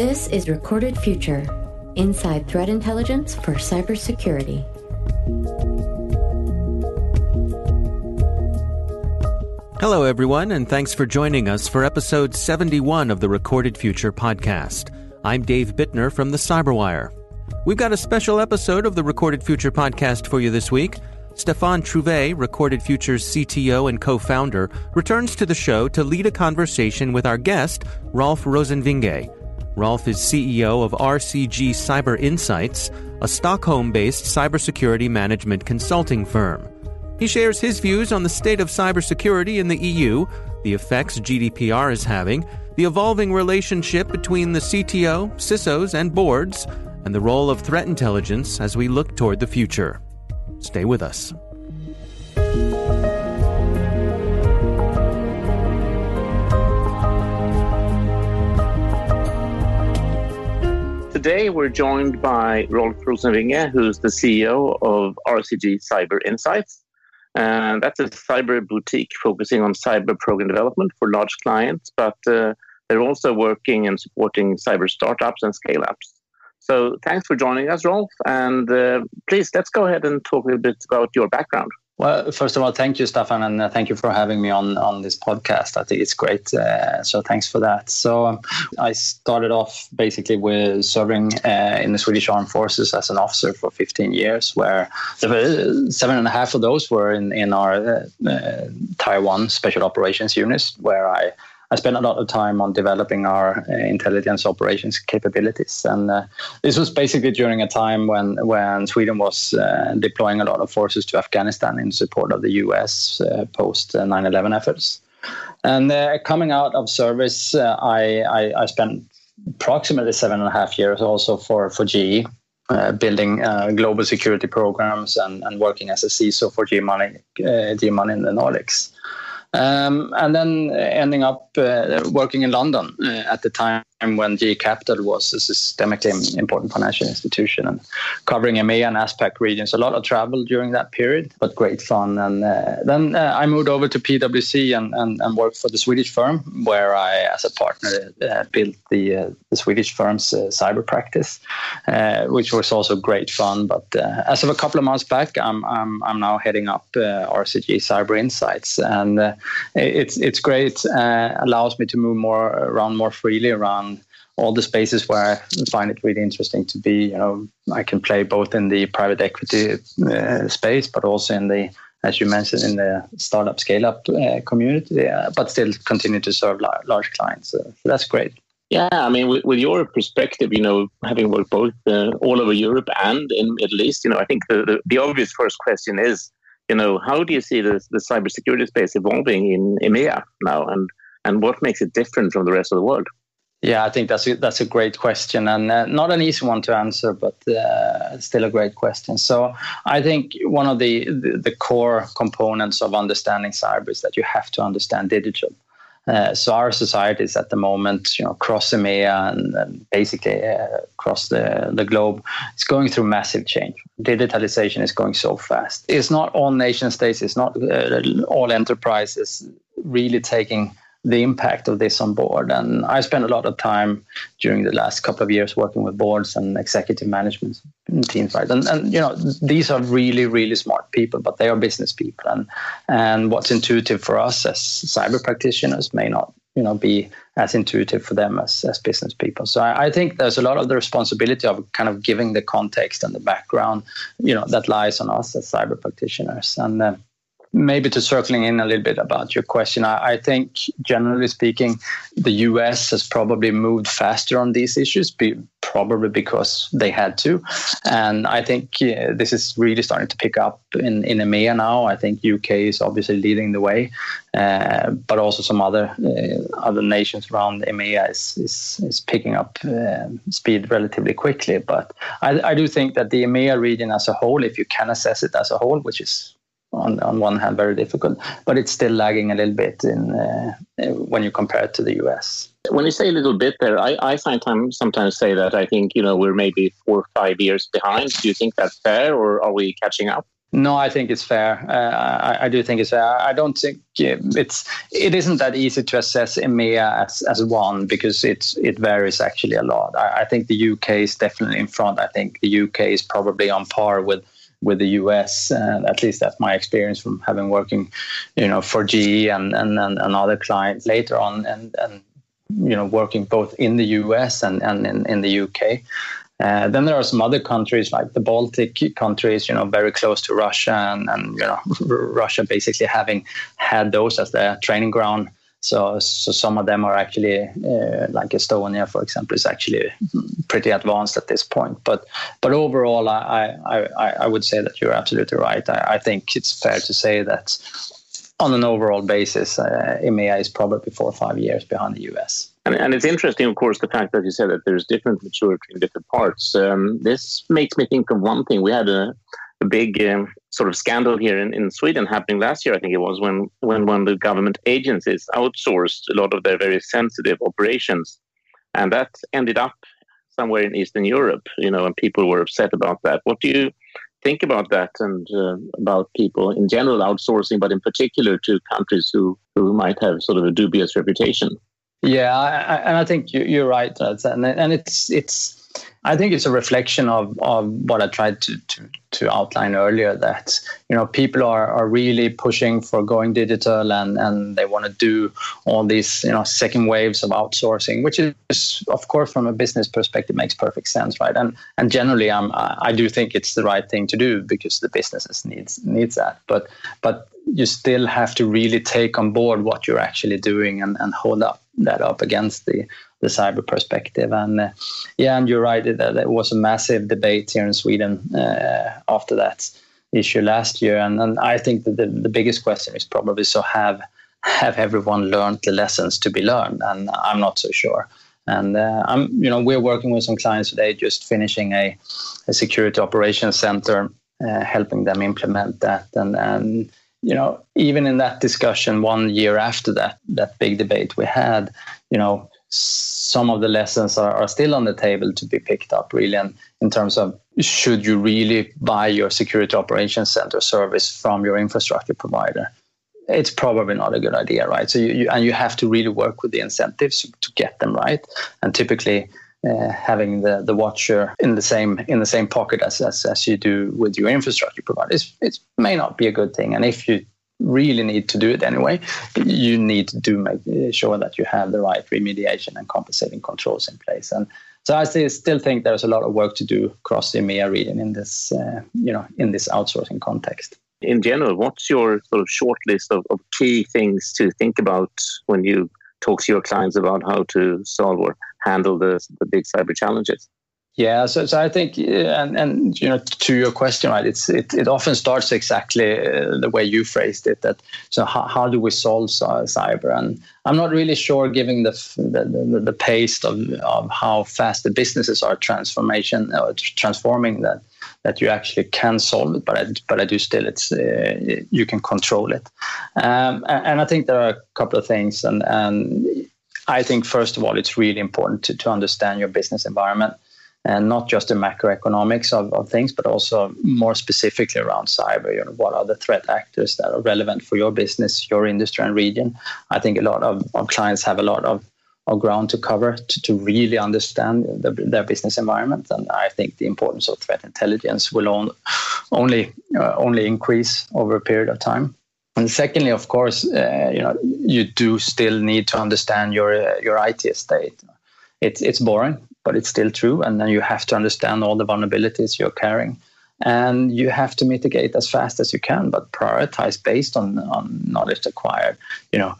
This is Recorded Future Inside Threat Intelligence for Cybersecurity. Hello, everyone, and thanks for joining us for episode 71 of the Recorded Future podcast. I'm Dave Bittner from the Cyberwire. We've got a special episode of the Recorded Future podcast for you this week. Staffan Truvé, Recorded Future's CTO and co founder, returns to the show to lead a conversation with our guest, Rolf Rosenvinge. Rolf is CEO of RCG Cyber Insights, a Stockholm based cybersecurity management consulting firm. He shares his views on the state of cybersecurity in the EU, the effects GDPR is having, the evolving relationship between the CTO, CISOs, and boards, and the role of threat intelligence as we look toward the future. Stay with us. Today, we're joined by Rolf Rosenvinge, who's the CEO of RCG Cyber Insights. And that's a cyber boutique focusing on cyber program development for large clients, but uh, they're also working and supporting cyber startups and scale ups. So thanks for joining us, Rolf. And uh, please, let's go ahead and talk a little bit about your background. Well, first of all, thank you, Staffan, and uh, thank you for having me on on this podcast. I think it's great. Uh, so thanks for that. So um, I started off basically with serving uh, in the Swedish Armed Forces as an officer for 15 years, where seven and a half of those were in in our uh, uh, Tier One Special Operations units, where I I spent a lot of time on developing our uh, intelligence operations capabilities, and uh, this was basically during a time when when Sweden was uh, deploying a lot of forces to Afghanistan in support of the U.S. Post 9/11 efforts. And coming out of service, I, I, I spent approximately seven and a half years also for for GE. Uh, building uh, global security programs and, and working as a CISO for GE Money, uh, GE Money in the Nordics. Um, and then ending up uh, working in London uh, at the time when GE Capital was a systemically important financial institution and covering EMEA and ASPAC regions. A lot of travel during that period, but great fun. And uh, then uh, I moved over to PwC and, and, and, worked for the Swedish firm, where I, as a partner, uh, built the, uh, the Swedish firm's uh, cyber practice, uh, which was also great fun. But as of a couple of months back, I'm, I'm, I'm now heading up RCG Cyber Insights. And it's, it's great, allows me to move more around more freely around all the spaces where I find it really interesting to be. You know, I can play both in the private equity uh, space, but also in the, as you mentioned, in the startup scale up uh, community, uh, but still continue to serve large, clients. so that's great. Yeah, I mean, with, with, your perspective, you know, having worked both uh, all over Europe and in Middle East, you know, I think the, the, the obvious first question is, you know, how do you see the, the cybersecurity space evolving in EMEA now, and and what makes it different from the rest of the world? Yeah, I think that's a, that's a great question and uh, not an easy one to answer, but uh, still a great question. So I think one of the, the, the core components of understanding cyber is that you have to understand digital. Uh, so our societies at the moment, you know, across EMEA and, and basically uh, across the, the globe, is going through massive change. Digitalization is going so fast. It's not all nation states, it's not uh, all enterprises really taking the impact of this on board. And I spent a lot of time during the last couple of years working with boards and executive management teams, right? And, and you know, these are really, really smart people, but they are business people. And and what's intuitive for us as cyber practitioners may not, you know, be as intuitive for them as, as business people. So I, I think there's a lot of the responsibility of kind of giving the context and the background, you know, that lies on us as cyber practitioners. And uh, maybe to circling in a little bit about your question, I, I, think generally speaking, the US has probably moved faster on these issues, be, probably because they had to. And I think uh, this is really starting to pick up in, in EMEA now. I think UK is obviously leading the way, uh, but also some other uh, other nations around EMEA is, is, is picking up uh, speed relatively quickly. But I, I do think that the EMEA region as a whole, if you can assess it as a whole, which is on, on one hand very difficult, but it's still lagging a little bit in uh, when you compare it to the US. When you say a little bit there, I, I sometimes sometimes say that I think you know we're maybe four or five years behind. Do you think that's fair, or are we catching up? No, I think it's fair. Uh, I, I, do think it's fair. I don't think it's it isn't that easy to assess EMEA as, as one because it's it varies actually a lot. I, I think the UK is definitely in front. I think the UK is probably on par with with the US. Uh, at least that's my experience from having working, you know, for GE and and, and, other clients later on, and and you know working both in the US and and in, in the UK. Uh, then there are some other countries like the Baltic countries, you know, very close to Russia, and, and you know, Russia basically having had those as their training ground. So, so some of them are actually uh, like Estonia, for example, is actually pretty advanced at this point. But but overall, I I, I would say that you're absolutely right. I, I think it's fair to say that on an overall basis, uh, EMEA is probably four or five years behind the US. And, and it's interesting, of course, the fact that you said that there's different maturity in different parts. Um, this makes me think of one thing. We had a, a big um, sort of scandal here in, in Sweden happening last year, I think it was, when, when one of the government agencies outsourced a lot of their very sensitive operations. And that ended up somewhere in Eastern Europe, you know, and people were upset about that. What do you think about that and uh, about people in general outsourcing, but in particular to countries who, who might have sort of a dubious reputation? Yeah, I, and I think you, are right, and and it's it's. I think it's a reflection of, of what I tried to, to, to outline earlier that you know people are, are really pushing for going digital and, and they want to do all these you know second waves of outsourcing, which is of course from a business perspective makes perfect sense, right? And and generally, I'm I do think it's the right thing to do because the businesses needs needs that. But but you still have to really take on board what you're actually doing and, and hold up that up against the the cyber perspective. And uh, yeah, and you're right. There was a massive debate here in Sweden uh, after that issue last year. And, and I think that the, the biggest question is probably so have have everyone learned the lessons to be learned? And I'm not so sure. And uh, I'm, you know, we're working with some clients today, just finishing a, a security operations center, uh, helping them implement that. And and you know, even in that discussion one year after that that big debate we had, you know, some of the lessons are, are still on the table to be picked up really and in terms of should you really buy your security operations center service from your infrastructure provider it's probably not a good idea right? So you, you and you have to really work with the incentives to get them right. And typically uh, having the, the watcher in the same in the same pocket as, as, as you do with your infrastructure provider it may not be a good thing. And if you really need to do it anyway. You need to do make sure that you have the right remediation and compensating controls in place. And so I still, think there's a lot of work to do across the EMEA region in this uh, you know in this outsourcing context. In general what's your sort of short list of, of key things to think about when you talk to your clients about how to solve or handle the, the big cyber challenges. Yeah, so, so I think, and, and you know, to your question, right? It's it, it often starts exactly uh, the way you phrased it. That so how, how do we solve cyber? And I'm not really sure, given the the, the, pace of, of how fast the businesses are transformation uh, transforming that that you actually can solve it. But I, but I do still, it's uh, you can control it. Um, and, and I think there are a couple of things, and and I think, first of all, it's really important to, to understand your business environment and not just the macroeconomics of, of things, but also more specifically around cyber. You know, what are the threat actors that are relevant for your business, your industry, and region? I think a lot of, of clients have a lot of, of ground to cover to, to really understand the, their business environment. And I think the importance of threat intelligence will on, only uh, only increase over a period of time. And secondly, of course, uh, you know, you do still need to understand your uh, your IT estate. It's it's boring, but it's still true. And then you have to understand all the vulnerabilities you're carrying, and you have to mitigate as fast as you can, but prioritize based on on knowledge acquired. You know,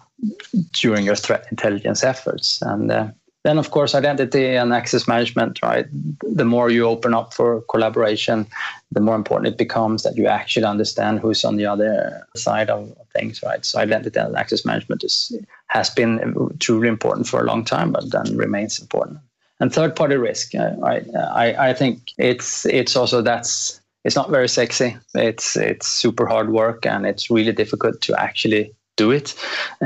during your threat intelligence efforts, and uh, then, of course, identity and access management, right? The more you open up for collaboration, the more important it becomes that you actually understand who's on the other side of things, right? So, identity and access management is, has been truly important for a long time, but then remains important. And third party risk, right? I, I think it's it's also that's it's not very sexy. It's it's super hard work and it's really difficult to actually do it,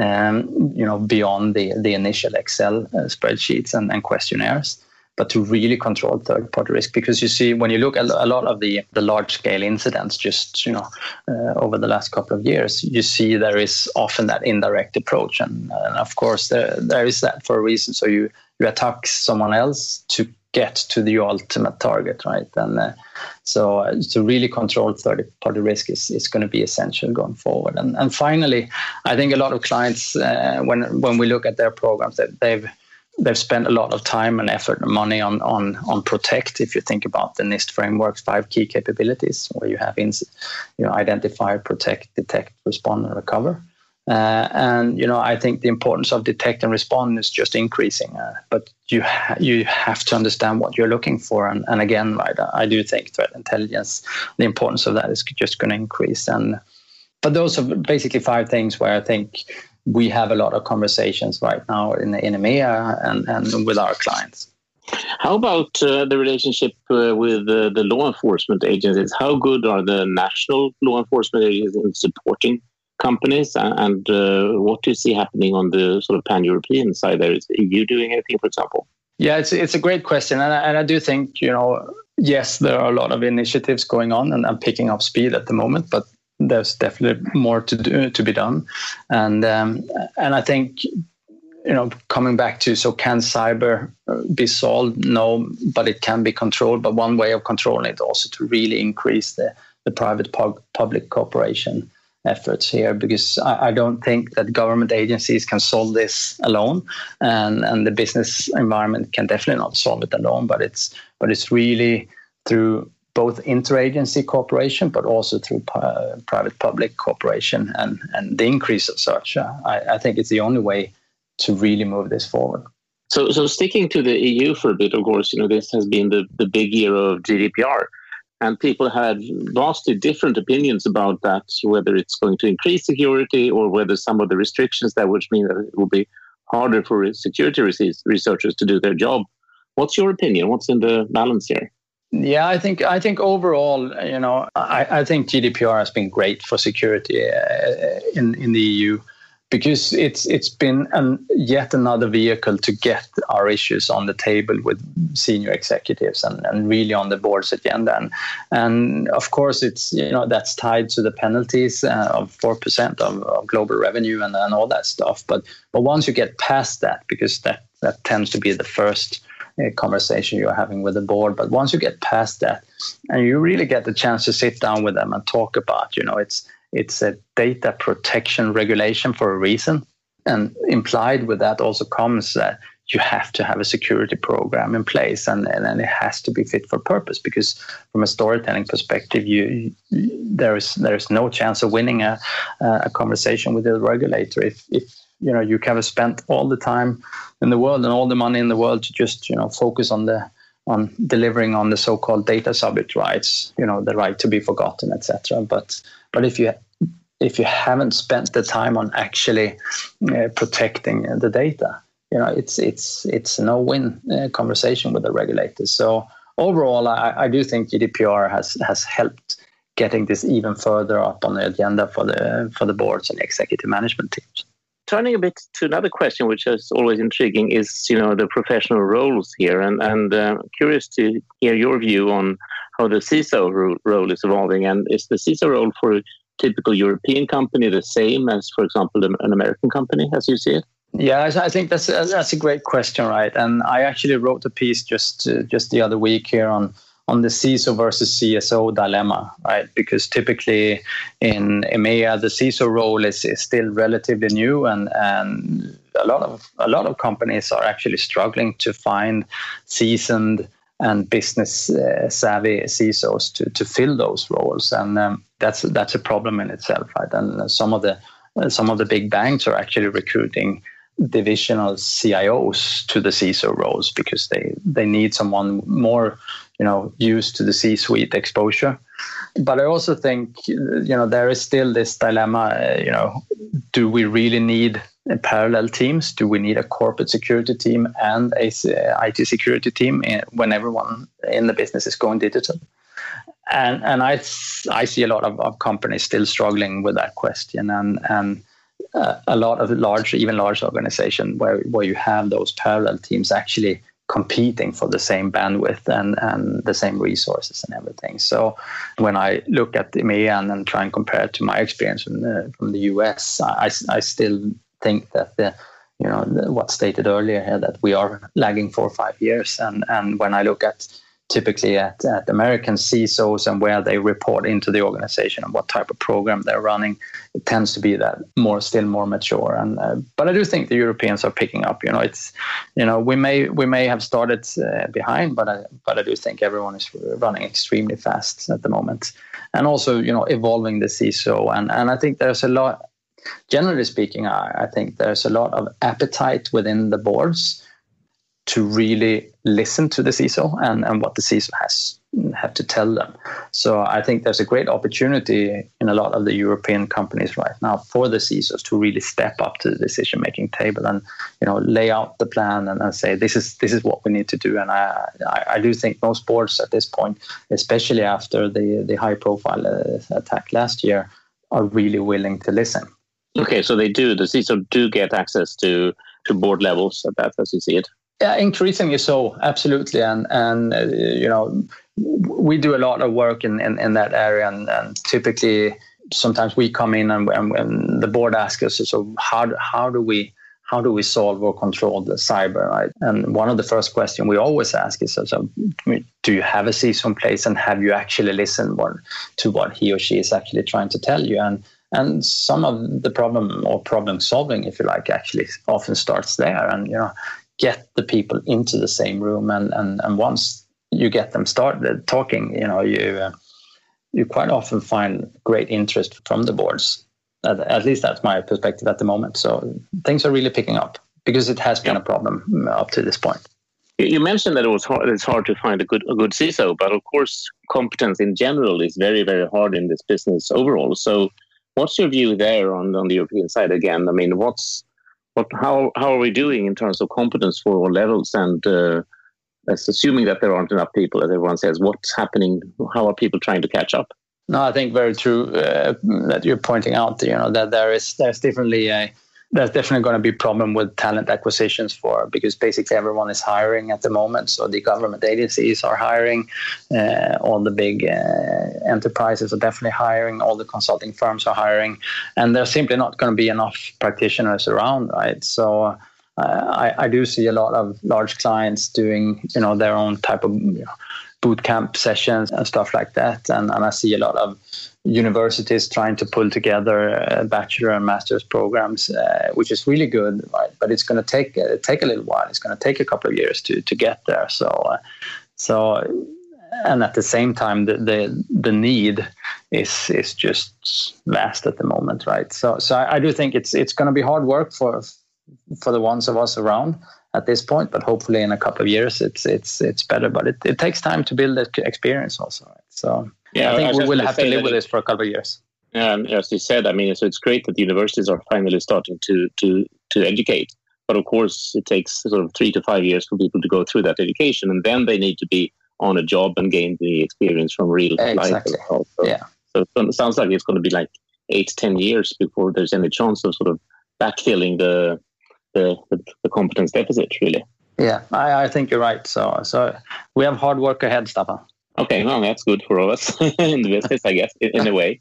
um, you know, beyond the, the initial Excel uh, spreadsheets and, and questionnaires. but to really control third party risk because you see when you look at a lot of the the large scale incidents just you know uh, over the last couple of years you see there is often that indirect approach and, and of course there there is that for a reason so you you attack someone else to get to the ultimate target right and uh, so uh, to really control third party risk is, is going to be essential going forward and and finally i think a lot of clients uh, when when we look at their programs that they've they've spent a lot of time and effort and money on on on protect. If you think about the NIST framework's five key capabilities, where you have ins, you know identify, protect, detect, respond, and recover. Uh, and you know, I think the importance of detect and respond is just increasing. Uh, but you ha- you have to understand what you're looking for. And, and again, right, I do think threat intelligence, the importance of that is just going to increase. And but those are basically five things where I think we have a lot of conversations right now in, in EMEA and, and with our clients. How about uh, the relationship uh, with uh, the law enforcement agencies? How good are the national law enforcement agencies in supporting companies? And uh, what do you see happening on the sort of pan European side there? Is EU doing anything, for example? Yeah, it's, it's a great question. And I, and I do think, you know, yes, there are a lot of initiatives going on and, picking up speed at the moment, but there's definitely more to do to be done, and um, and I think you know coming back to so can cyber be solved? No, but it can be controlled. But one way of controlling it also to really increase the the private public cooperation efforts here because I, I, don't think that government agencies can solve this alone and and the business environment can definitely not solve it alone but it's but it's really through both interagency cooperation, but also through private-public cooperation and, and the increase of such. Uh, I, I, think it's the only way to really move this forward. So, so sticking to the EU for a bit, of course, you know this has been the, the big year of GDPR, and people had vastly different opinions about that, whether it's going to increase security or whether some of the restrictions that would mean that it will be harder for security researchers to do their job. What's your opinion? What's in the balance here? Yeah, I think I think overall, you know, I, I think GDPR has been great for security uh, in in the EU because it's it's been an, yet another vehicle to get our issues on the table with senior executives and, and really on the board's agenda and and of course it's you know that's tied to the penalties uh, of four percent of, of, global revenue and, and all that stuff but but once you get past that because that that tends to be the first conversation you're having with the board. But once you get past that, and you really get the chance to sit down with them and talk about, you know, it's it's a data protection regulation for a reason, and implied with that also comes that you have to have a security program in place and, and, and it has to be fit for purpose because from a storytelling perspective you, you there is there is no chance of winning a, a conversation with the regulator if, if you know you have spent all the time in the world and all the money in the world to just you know focus on the on delivering on the so-called data subject rights, you know, the right to be forgotten, etc. But but if you if you haven't spent the time on actually uh, protecting the data, you know, it's it's it's a no-win uh, conversation with the regulators. So overall, I, I do think GDPR has has helped getting this even further up on the agenda for the for the boards and executive management teams turning a bit to another question, which is always intriguing, is you know the professional roles here, and and uh, curious to hear your view on how the CISO role is evolving, and is the CISO role for a typical European company the same as, for example, an American company, as you see it? Yeah, I think that's a, that's a great question, right? And I actually wrote a piece just uh, just the other week here on on the CISO versus CSO dilemma, right? Because typically in EMEA, the CISO role is, is still relatively new, and and a lot of a lot of companies are actually struggling to find seasoned and business uh, savvy CISOs to to fill those roles, and um, that's that's a problem in itself, right? And some of the some of the big banks are actually recruiting divisional CIOs to the CISO roles because they they need someone more you know used to the C-suite exposure. But I also think you know there is still this dilemma. You know, do we really need parallel teams? Do we need a corporate security team and a uh, IT security team when everyone in the business is going digital? And and I I see a lot of, of companies still struggling with that question and and. Uh, a lot of large, even large organization where, where you have those parallel teams actually competing for the same bandwidth and, and the same resources and everything. So when I look at EMEA and, and try and compare it to my experience from the, from the US, I, I still think that the you know what's stated earlier here that we are lagging four or five years and and when I look at typically at, at American CISOs and where they report into the organization and what type of program they're running, it tends to be that more still more mature. And uh, but I do think the Europeans are picking up. You know, it's you know we may we may have started uh, behind, but I but I do think everyone is running extremely fast at the moment, and also you know evolving the CISO and and I think there's a lot. Generally speaking, I, I think there's a lot of appetite within the boards to really listen to the CISO and, and what the CISO has have to tell them. So I think there's a great opportunity in a lot of the European companies right now for the CISOs to really step up to the decision making table and you know lay out the plan and, and, say this is this is what we need to do. And I, I, I do think most boards at this point, especially after the the high profile uh, attack last year, are really willing to listen. Okay, so they do. The CISO do get access to to board levels at that as you see it. Yeah, increasingly so, absolutely, and and uh, you know we do a lot of work in in, in that area, and, and typically sometimes we come in and, and, and the board asks us, so how how do we how do we solve or control the cyber? Right? And one of the first questions we always ask is so, do you have a CISO in place and have you actually listened what, to what he or she is actually trying to tell you? And and some of the problem or problem solving if you like actually often starts there. And you know get the people into the same room and and, and once you get them started talking you know you uh, you quite often find great interest from the boards at, at, least that's my perspective at the moment so things are really picking up because it has been a problem up to this point you mentioned that it was hard, it's hard to find a good a good CISO, but of course, competence in general is very very hard in this business overall. So, what's your view there on on the European side again? I mean, what's what how how are we doing in terms of competence for all levels? And uh, assuming that there aren't enough people as everyone says what's happening? How are people trying to catch up? No i think very true uh, that you're pointing out you know that there is there's definitely a there's definitely going to be a problem with talent acquisitions for because basically everyone is hiring at the moment. So the government agencies are hiring, uh, all the big uh, enterprises are definitely hiring, all the consulting firms are hiring, and there's simply not going to be enough practitioners around, right? So. Uh, I, I, do see a lot of large clients doing, you know, their own type of you know, boot camp sessions and stuff like that, and, and I see a lot of universities trying to pull together bachelor and master's programs, uh, which is really good, right? But it's going to take uh, take a little while. It's going to take a couple of years to to get there. So, uh, so, and at the same time, the the, the need is is just vast at the moment, right? So, so I, I do think it's it's going to be hard work for for the ones of us around at this point, but hopefully in a couple of years, it's it's it's better. But it, it takes time to build that experience, also. Right? So. Yeah, I think I we will have to live with this for a couple of years. And as you said, I mean, so it's great that the universities are finally starting to to to educate. But of course, it takes sort of three to five years for people to go through that education, and then they need to be on a job and gain the experience from real exactly. life. Well. So, yeah. So it sounds like it's going to be like eight, ten years before there's any chance of sort of backfilling the the, the, the competence deficit, really. Yeah, I, I think you're right. So so we have hard work ahead, Staffan. Okay, well, that's good for all us in the business, I guess, in, in a way.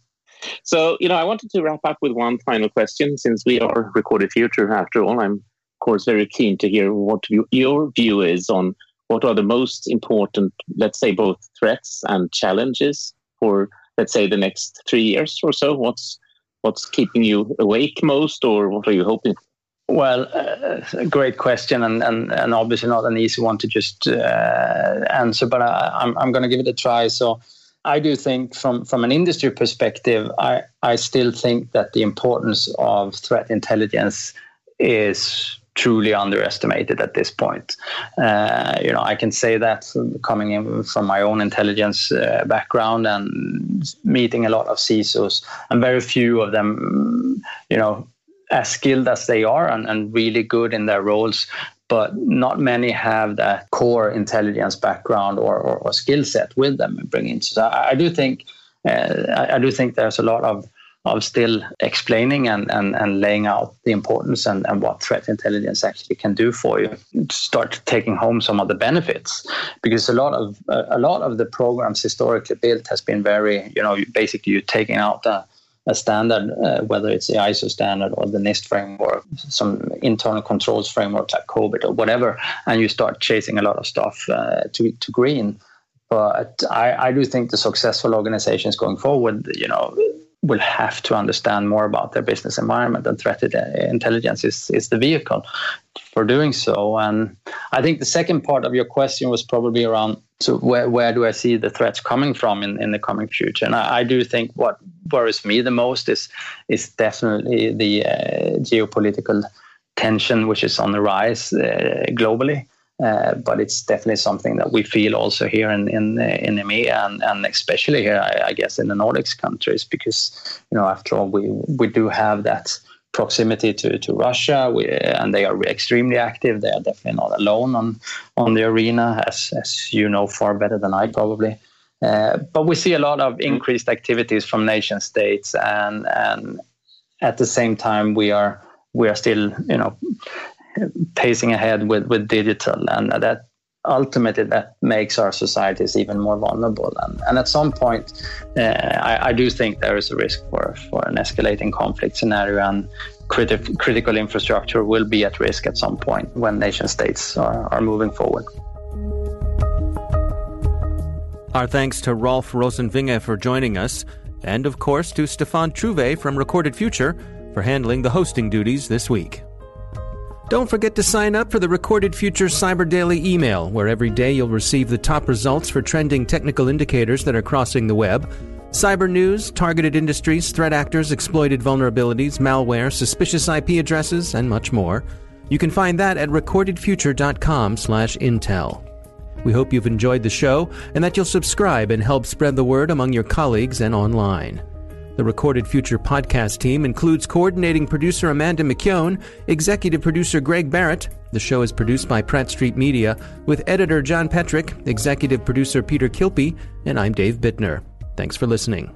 So, you know, I wanted to wrap up with one final question since we are Recorded Future after all. I'm, of course, very keen to hear what you, your view is on what are the most important, let's say, both threats and challenges for, let's say, the next three years or so. What's what's keeping you awake most, or what are you hoping? Well, uh, great question, and, and and obviously not an easy one to just uh, answer, but I, I'm I'm going to give it a try. So, I do think from from an industry perspective, I I still think that the importance of threat intelligence is truly underestimated at this point. Uh, you know, I can say that coming in from my own intelligence uh, background and meeting a lot of CISOs, and very few of them, you know, as skilled as they are and, and really good in their roles but not many have that core intelligence background or, or, or skill set with them and bring in. So I, I do think uh, I, I, do think there's a lot of of still explaining and, and, and laying out the importance and, and what threat intelligence actually can do for you. Start taking home some of the benefits because a lot of a lot of the programs historically built has been very you know basically you're taking out the a standard, uh, whether it's the ISO standard or the NIST framework, some internal controls framework like COBIT or whatever, and you start chasing a lot of stuff uh, to to green. But I, I do think the successful organizations going forward, you know, will have to understand more about their business environment and threat intelligence is, is the vehicle for doing so. And I think the second part of your question was probably around so where, where do I see the threats coming from in, in the coming future? And I, I do think what worries me the most is is definitely the uh, geopolitical tension, which is on the rise uh, globally. Uh, but it's definitely something that we feel also here in in, in EMEA and, and especially here, I, I, guess, in the Nordics countries, because you know, after all, we we do have that proximity to, to Russia, we, and they are extremely active. They are definitely not alone on on the arena, as as you know far better than I probably. Uh, but we see a lot of increased activities from nation states, and and at the same time we are we are still you know pacing ahead with, with digital and that ultimately that makes our societies even more vulnerable and, and at some point uh, I, I, do think there is a risk for, for an escalating conflict scenario and criti- critical infrastructure will be at risk at some point when nation states are, are moving forward. Our thanks to Rolf Rosenvinge for joining us, and of course to Staffan Truvé from Recorded Future for handling the hosting duties this week. Don't forget to sign up for the Recorded Future Cyber Daily email, where every day you'll receive the top results for trending technical indicators that are crossing the web, cyber news, targeted industries, threat actors, exploited vulnerabilities, malware, suspicious IP addresses, and much more. You can find that at recordedfuture.com/intel. We hope you've enjoyed the show and that you'll subscribe and help spread the word among your colleagues and online. The Recorded Future podcast team includes coordinating producer Amanda McKeown, executive producer Greg Barrett. The show is produced by Pratt Street Media with editor John Petrick, executive producer Peter Kilpe, and I'm Dave Bittner. Thanks for listening.